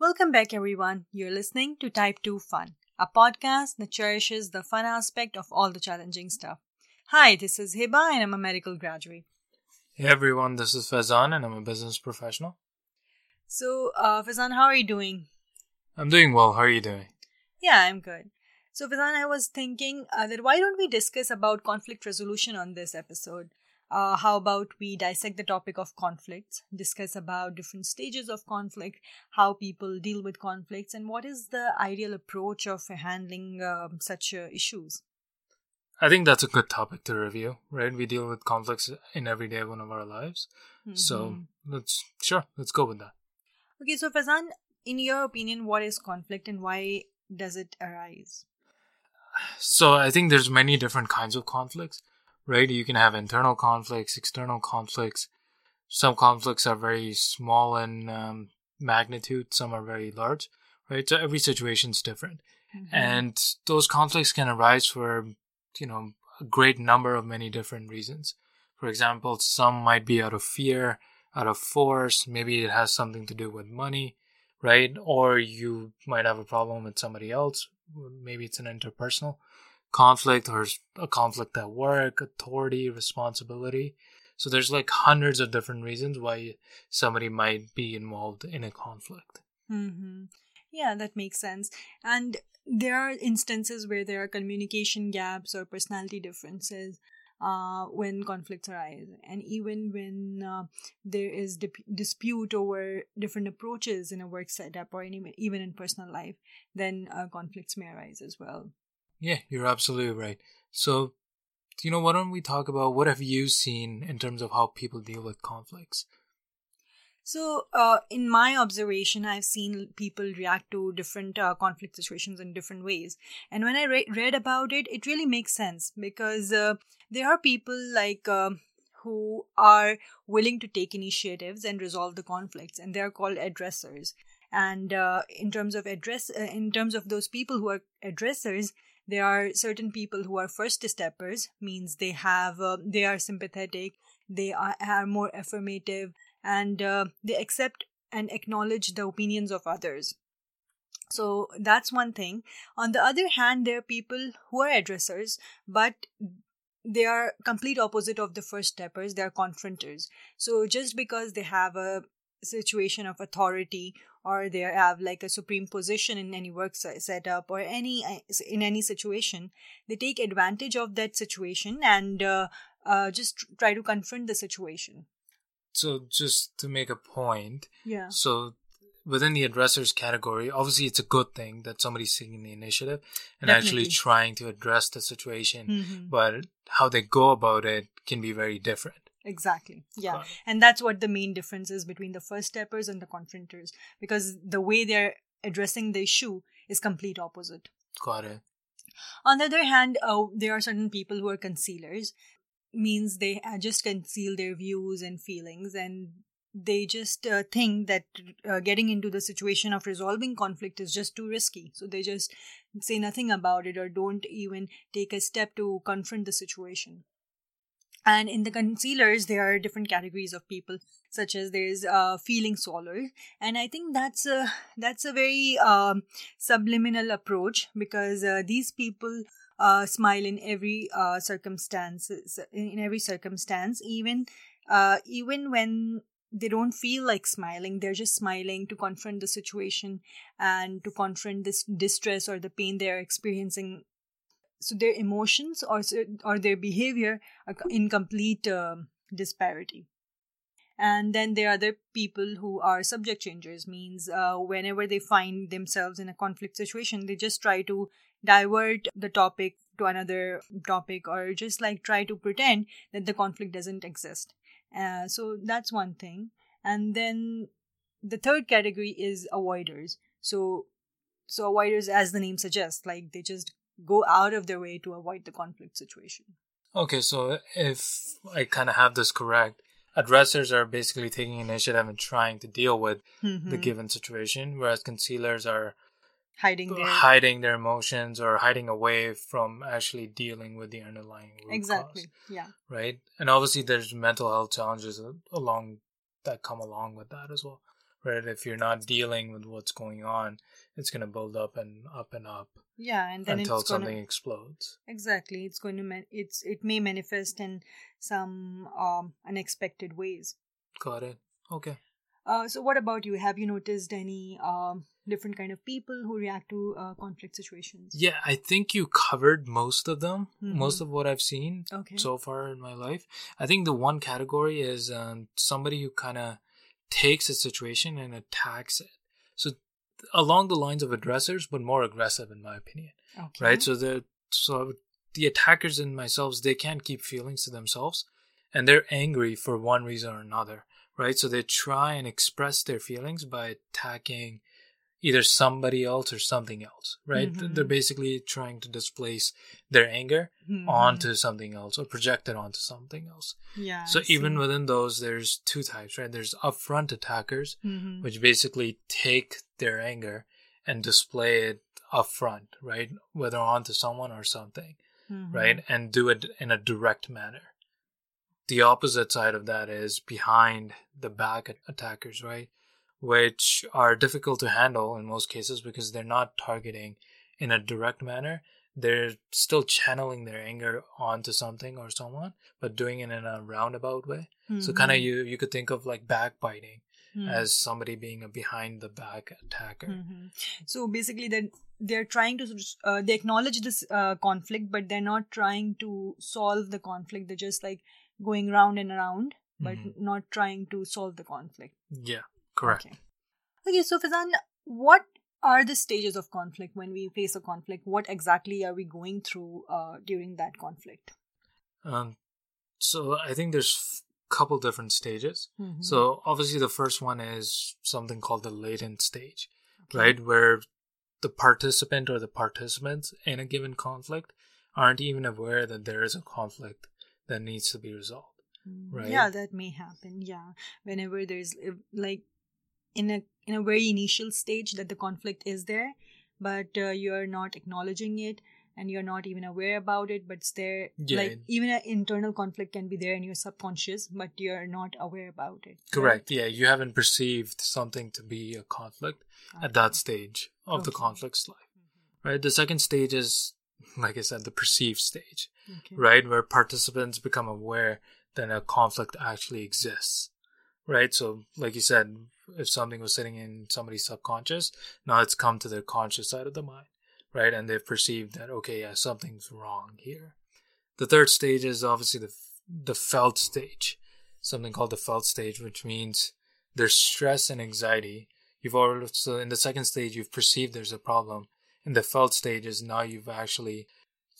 Welcome back, everyone. You're listening to Type 2 Fun, a podcast that cherishes the fun aspect of all the challenging stuff. Hi, this is Hiba, and I'm a medical graduate. Hey everyone, this is Faizan, and I'm a business professional. So, uh, Faizan, how are you doing? I'm doing well. How are you doing? Yeah, I'm good. So, Faizan, I was thinking uh, that why don't we discuss about conflict resolution on this episode? Uh, how about we dissect the topic of conflicts, discuss about different stages of conflict, how people deal with conflicts, and what is the ideal approach of handling um, such uh, issues? I think that's a good topic to review, right? We deal with conflicts in every day one of our lives. So Mm-hmm. let's sure, let's go with that. Okay, so Faizan, in your opinion, what is conflict and why does it arise? So I think there's many different kinds of conflicts, right? You can have internal conflicts, external conflicts. Some conflicts are very small in um, magnitude, some are very large, right? So every situation is different. Mm-hmm. and those conflicts can arise for you know a great number of many different reasons for example some might be out of fear out of force maybe it has something to do with money right or you might have a problem with somebody else maybe it's an interpersonal conflict or a conflict at work authority responsibility so there's like hundreds of different reasons why somebody might be involved in a conflict Mm-hmm. Yeah, that makes sense. And there are instances where there are communication gaps or personality differences uh, when conflicts arise. And even when uh, there is dip- dispute over different approaches in a work setup or in, even in personal life, then uh, conflicts may arise as well. Yeah, you're absolutely right. So, you know, why don't we talk about what have you seen in terms of how people deal with conflicts? So, uh, in my observation, I've seen people react to different uh, conflict situations in different ways. And when I re- read about it, it really makes sense because uh, there are people like um who are willing to take initiatives and resolve the conflicts, and they are called addressers. And uh, in terms of address, uh, in terms of those people who are addressers, there are certain people who are first steppers, means they have uh, they are sympathetic, they are, are more affirmative and uh, they accept and acknowledge the opinions of others. So that's one thing. On the other hand, there are people who are addressers, but they are complete opposite of the first steppers. They are confronters. So just because they have a situation of authority or they have like a supreme position in any work se- setup or any in any situation, they take advantage of that situation and uh, uh, just try to confront the situation. So, just to make a point, Yeah. so within the addressers category, obviously it's a good thing that somebody's taking the initiative and actually trying to address the situation, Mhm. but how they go about it can be very different. Exactly. Yeah. And that's what the main difference is between the first steppers and the confronters because the way they're addressing the issue is complete opposite. Got it. On the other hand, uh, there are certain people who are concealers, means they just conceal their views and feelings and they just uh, think that uh, getting into the situation of resolving conflict is just too risky. So they just say nothing about it or don't even take a step to confront the situation. And in the concealers, there are different categories of people, such as there's uh, feeling swallowers, and I think that's a that's a very um, subliminal approach because uh, these people uh, smile in every uh, circumstance, in every circumstance, even uh, even when they don't feel like smiling they're just smiling to confront the situation and to confront this distress or the pain they're experiencing so their emotions or or their behavior are in complete um disparity. And then there are other people who are subject changers means uh, whenever they find themselves in a conflict situation they just try to divert the topic to another topic or just like try to pretend that the conflict doesn't exist. Uh, so that's one thing. And then the third category is avoiders. So so avoiders as the name suggests like they just go out of their way to avoid the conflict situation Okay, so if I kind of have this correct, addressers are basically taking initiative and trying to deal with the Mhm. given situation, whereas concealers are hiding their hiding their emotions or hiding away from actually dealing with the underlying exactly cause, yeah right? And obviously, there's mental health challenges along that come along with that as well. Right? If you're not dealing with what's going on, it's going to build up and up and up yeah and then until something explodes. exactly it's going to man- it's it may manifest in some um unexpected ways Got it. Okay. uh so what about you have you noticed any um different kind of people who react to uh, conflict situations Yeah, I think you covered most of them, most Mhm. of what I've seen okay so far in my life. I think the one category is um, somebody who kind of takes a situation and attacks it. So along the lines of aggressors, but more aggressive in my opinion, okay right? So the so the attackers in themselves, they can't keep feelings to themselves, and they're angry for one reason or another, right? So they try and express their feelings by attacking either somebody else or something else, right? Mhm. They're basically trying to displace their anger Mhm. onto something else or project it onto something else. yeah So even within those, there's two types, right? There's upfront attackers, Mhm. which basically take their anger and display it upfront, right? Whether onto someone or something, Mhm. right? And do it in a direct manner. The opposite side of that is behind the back attackers, right? Which are difficult to handle in most cases because they're not targeting in a direct manner. They're still channeling their anger onto something or someone, but doing it in a roundabout way. So kind of you you could think of like backbiting Mhm. as somebody being a behind the back attacker. Mhm. So basically, then they're trying to uh, they acknowledge this uh, conflict, but they're not trying to solve the conflict. They're just like going round and around, but Mhm. not trying to solve the conflict. Yeah, correct. Okay. Okay. So Faizan, what are the stages of conflict when we face a conflict? What exactly are we going through uh, during that conflict? Um, so I think there's f- couple different stages. Mhm. So obviously the first one is something called the latent stage, Okay. right? Where the participant or the participants in a given conflict aren't even aware that there is a conflict that needs to be resolved. Mm, right? Yeah, that may happen. Yeah, whenever there's like in a in a very initial stage that the conflict is there, but uh, you're not acknowledging it and you're not even aware about it, but it's there. Yeah. Like even an internal conflict can be there in your subconscious, but you're not aware about it. right? Correct. Yeah, you haven't perceived something to be a conflict at that stage of the Okay. conflict's life. Right? The second stage is like I said, the perceived stage. Okay. right? Where participants become aware that a conflict actually exists, right? So, like you said, if something was sitting in somebody's subconscious, now it's come to the conscious side of the mind, right? And they've perceived that, okay, yeah, something's wrong here. The third stage is obviously the, the felt stage, something called the felt stage, which means there's stress and anxiety. You've already, so in the second stage, you've perceived there's a problem. In the felt stage is now you've actually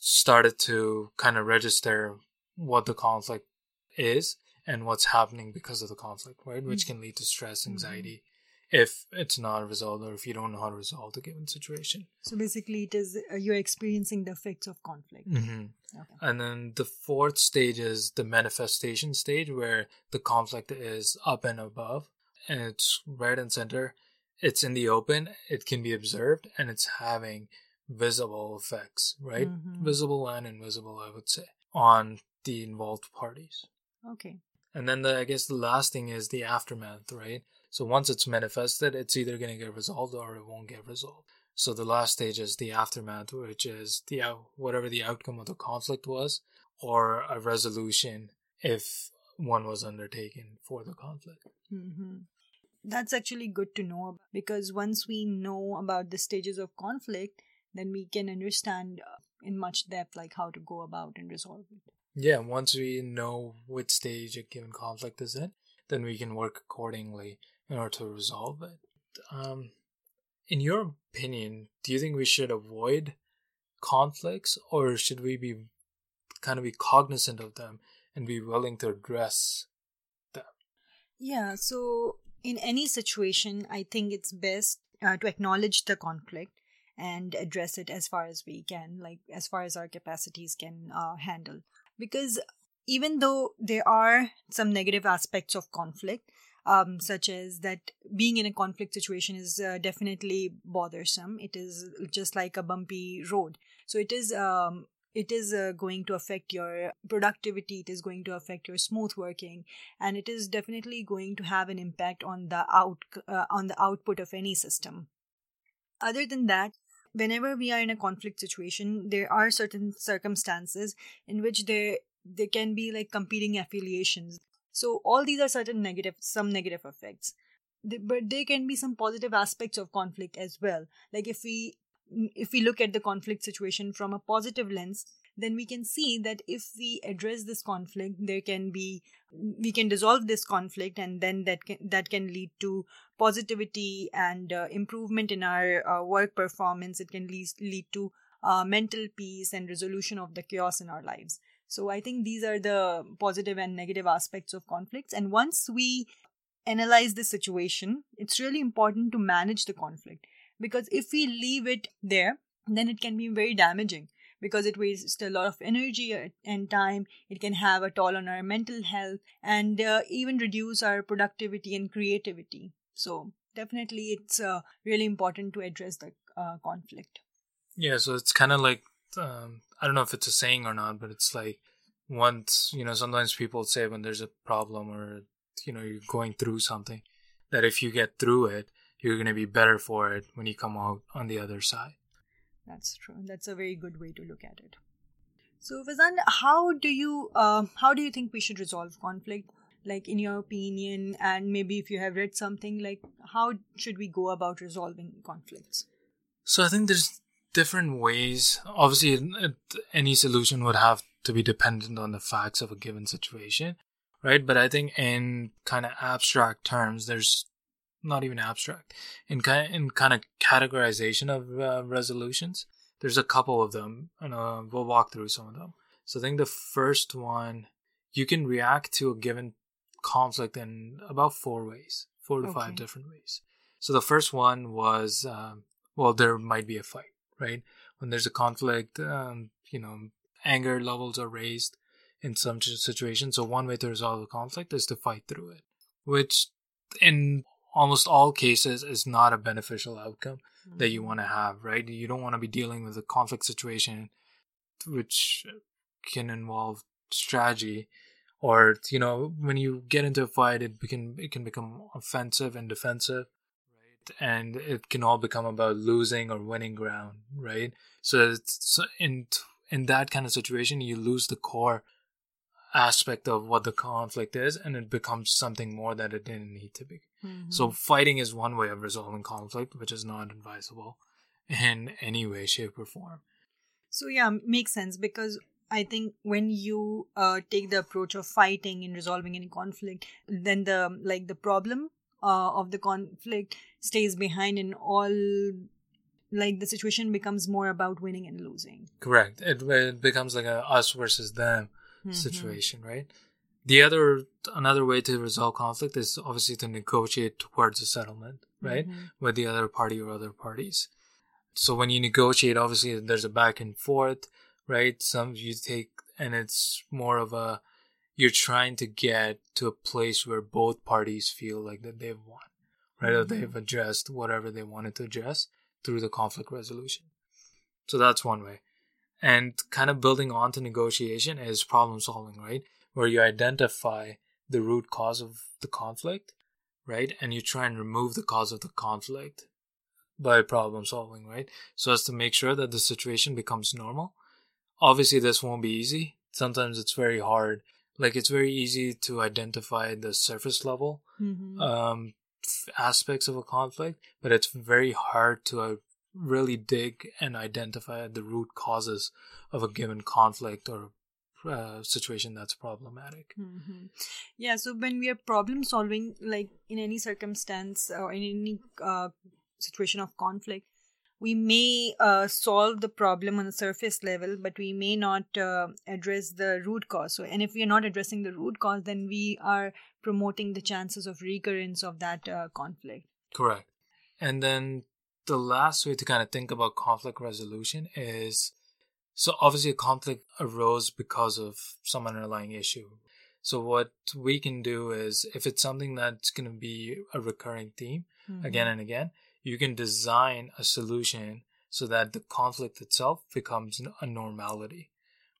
started to kind of register what the conflict is and what's happening because of the conflict, right? Which can lead to stress, anxiety, if it's not resolved or if you don't know how to resolve the given situation. So basically, it is uh, you're experiencing the effects of conflict. Mm-hmm. Okay. And then the fourth stage is the manifestation stage where the conflict is up and above and it's right and center. It's in the open, it can be observed, and it's having visible effects, right? Mhm. Visible and invisible, I would say, on the involved parties. Okay. And then the, I guess the last thing is the aftermath, right? So once it's manifested, it's either going to get resolved or it won't get resolved. So the last stage is the aftermath, which is the whatever the outcome of the conflict was, or a resolution if one was undertaken for the conflict. hmm That's actually good to know because once we know about the stages of conflict, then we can understand uh, in much depth like how to go about and resolve it. Yeah, once we know which stage a given conflict is in, then we can work accordingly in order to resolve it. Um, in your opinion, do you think we should avoid conflicts or should we be kind of be cognizant of them and be willing to address them? Yeah, so in any situation, I think it's best uh, to acknowledge the conflict and address it as far as we can, like as far as our capacities can uh, handle. Because even though there are some negative aspects of conflict, um, such as that being in a conflict situation is uh, definitely bothersome. It is just like a bumpy road. So it is um, it is uh, going to affect your productivity it is going to affect your smooth working and it is definitely going to have an impact on the out uh, on the output of any system other than that whenever we are in a conflict situation there are certain circumstances in which there there can be like competing affiliations. So all these are certain negative some negative effects. But there can be some positive aspects of conflict as well. Like if we if we look at the conflict situation from a positive lens then we can see that if we address this conflict there can be we can dissolve this conflict and then that can that can lead to positivity and uh, improvement in our uh, work performance. It can lead, lead to uh, mental peace and resolution of the chaos in our lives. So i think these are the positive and negative aspects of conflicts. And once we analyze the situation it's really important to manage the conflict. Because if we leave it there then it can be very damaging because it wastes a lot of energy and time it can have a toll on our mental health and uh, even reduce our productivity and creativity so definitely it's uh, really important to address the uh, conflict yeah so it's kind of like um, i don't know if it's a saying or not but it's like once you know sometimes people say when there's a problem or you know you're going through something that if you get through it you're going to be better for it when you come out on the other side. That's true. That's a very good way to look at it. So, Faizan, how do you uh, how do you think we should resolve conflict? Like in your opinion, and maybe if you have read something, like how should we go about resolving conflicts? So, I think there's different ways. Obviously, any solution would have to be dependent on the facts of a given situation, right? But I think in kind of abstract terms, there's not even abstract in kind in kind of categorization of uh, resolutions there's a couple of them and uh, we'll walk through some of them. So i think the first one you can react to a given conflict in about four ways four to okay. five different ways. So the first one was um, well there might be a fight right? When there's a conflict um, you know anger levels are raised in some situations so one way to resolve a conflict is to fight through it which in almost all cases is not a beneficial outcome mm-hmm. that you mm-hmm. want to have, right? You don't want to be dealing with a conflict situation which can involve strategy or you know when you get into a fight it can it can become offensive and defensive right and it can all become about losing or winning ground right so it's in in that kind of situation you lose the core aspect of what the conflict is and it becomes something more that it didn't need to be. Mm-hmm. So fighting is one way of resolving conflict, which is not advisable in any way, shape, or form. So yeah, makes sense because I think when you uh, take the approach of fighting and resolving any conflict, then the like the problem uh, of the conflict stays behind, and all like the situation becomes more about winning and losing. Correct. It, it becomes like a us versus them mm-hmm. situation, right? The other another way to resolve conflict is obviously to negotiate towards a settlement, right, mm-hmm. with the other party or other parties. So when you negotiate, obviously there's a back and forth, right? Some you take, and it's more of a you're trying to get to a place where both parties feel like that they've won, right? Mm-hmm. Or they've addressed whatever they wanted to address through the conflict resolution. So that's one way and kind of building on to negotiation is problem solving, right? Where you identify the root cause of the conflict, right? And you try and remove the cause of the conflict by problem solving, right? So as to make sure that the situation becomes normal. Obviously, this won't be easy. Sometimes it's very hard. Like it's very easy to identify the surface level mm-hmm. um, aspects of a conflict, but it's very hard to uh, really dig and identify the root causes of a given conflict or uh, situation that's problematic. Mm-hmm. Yeah, so when we are problem solving, like in any circumstance or in any uh, situation of conflict, we may uh, solve the problem on the surface level, but we may not uh, address the root cause. So, and if we are not addressing the root cause, then we are promoting the chances of recurrence of that uh, conflict. Correct. And then the last way to kind of think about conflict resolution is so obviously a conflict arose because of some underlying issue. So what we can do is if it's something that's going to be a recurring theme mm-hmm. again and again, you can design a solution so that the conflict itself becomes a normality.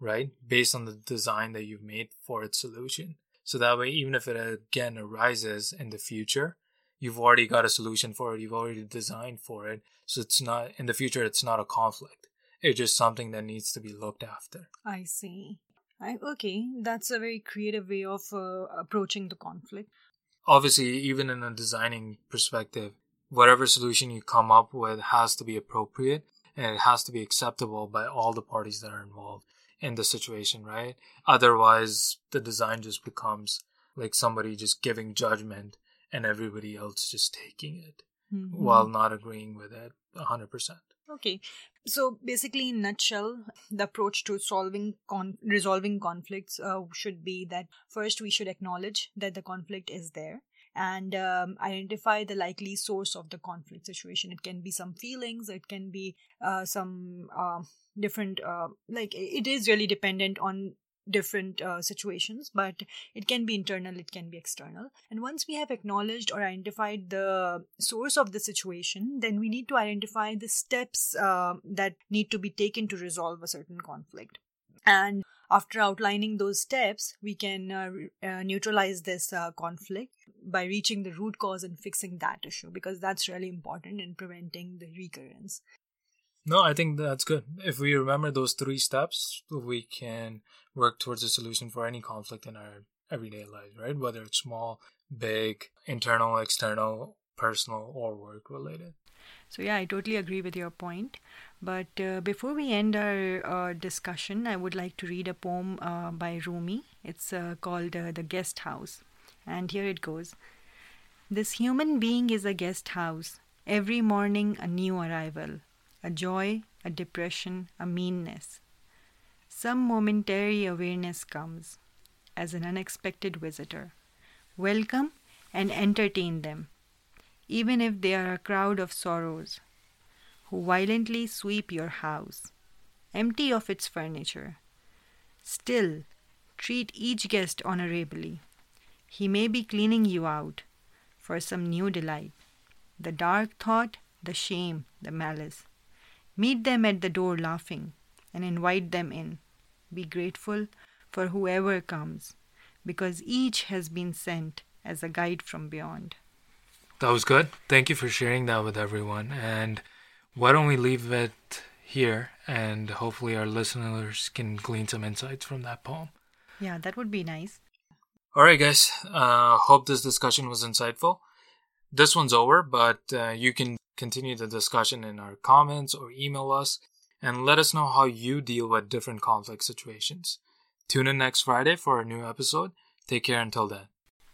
right? Based on the design that you've made for its solution. So that way, even if it again arises in the future, you've already got a solution for it. You've already designed for it. So it's not, in the future, it's not a conflict. It's just something that needs to be looked after. I see. I, okay, that's a very creative way of uh, approaching the conflict. Obviously, even in a designing perspective, whatever solution you come up with has to be appropriate and it has to be acceptable by all the parties that are involved in the situation, right? Otherwise, the design just becomes like somebody just giving judgment and everybody else just taking it mm-hmm. while not agreeing with it 100%. Okay. So basically, in nutshell, the approach to solving con- resolving conflicts uh, should be that first we should acknowledge that the conflict is there and um, identify the likely source of the conflict situation. It can be some feelings, it can be uh, some uh, different, uh, like it is really dependent on different uh, situations, but it can be internal, it can be external. And once we have acknowledged or identified the source of the situation, then we need to identify the steps uh, that need to be taken to resolve a certain conflict. And after outlining those steps, we can uh, uh, neutralize this uh, conflict by reaching the root cause and fixing that issue because that's really important in preventing the recurrence. No, I think that's good. If we remember those three steps, we can work towards a solution for any conflict in our everyday lives, right? Whether it's small, big, internal, external, personal, or work related. So, yeah, I totally agree with your point. But uh, before we end our uh, discussion, I would like to read a poem uh, by Rumi. It's uh, called uh, The Guest House. And here it goes This human being is a guest house, every morning a new arrival, a joy, a depression, a meanness. Some momentary awareness comes as an unexpected visitor. Welcome and entertain them, even if they are a crowd of sorrows who violently sweep your house, empty of its furniture. Still, treat each guest honorably. He may be cleaning you out for some new delight the dark thought, the shame, the malice. Meet them at the door laughing and invite them in. Be grateful for whoever comes because each has been sent as a guide from beyond. That was good. Thank you for sharing that with everyone. And why don't we leave it here and hopefully our listeners can glean some insights from that poem? Yeah, that would be nice. All right, guys. Uh, hope this discussion was insightful. This one's over, but uh, you can continue the discussion in our comments or email us and let us know how you deal with different conflict situations. Tune in next Friday for a new episode. Take care until then.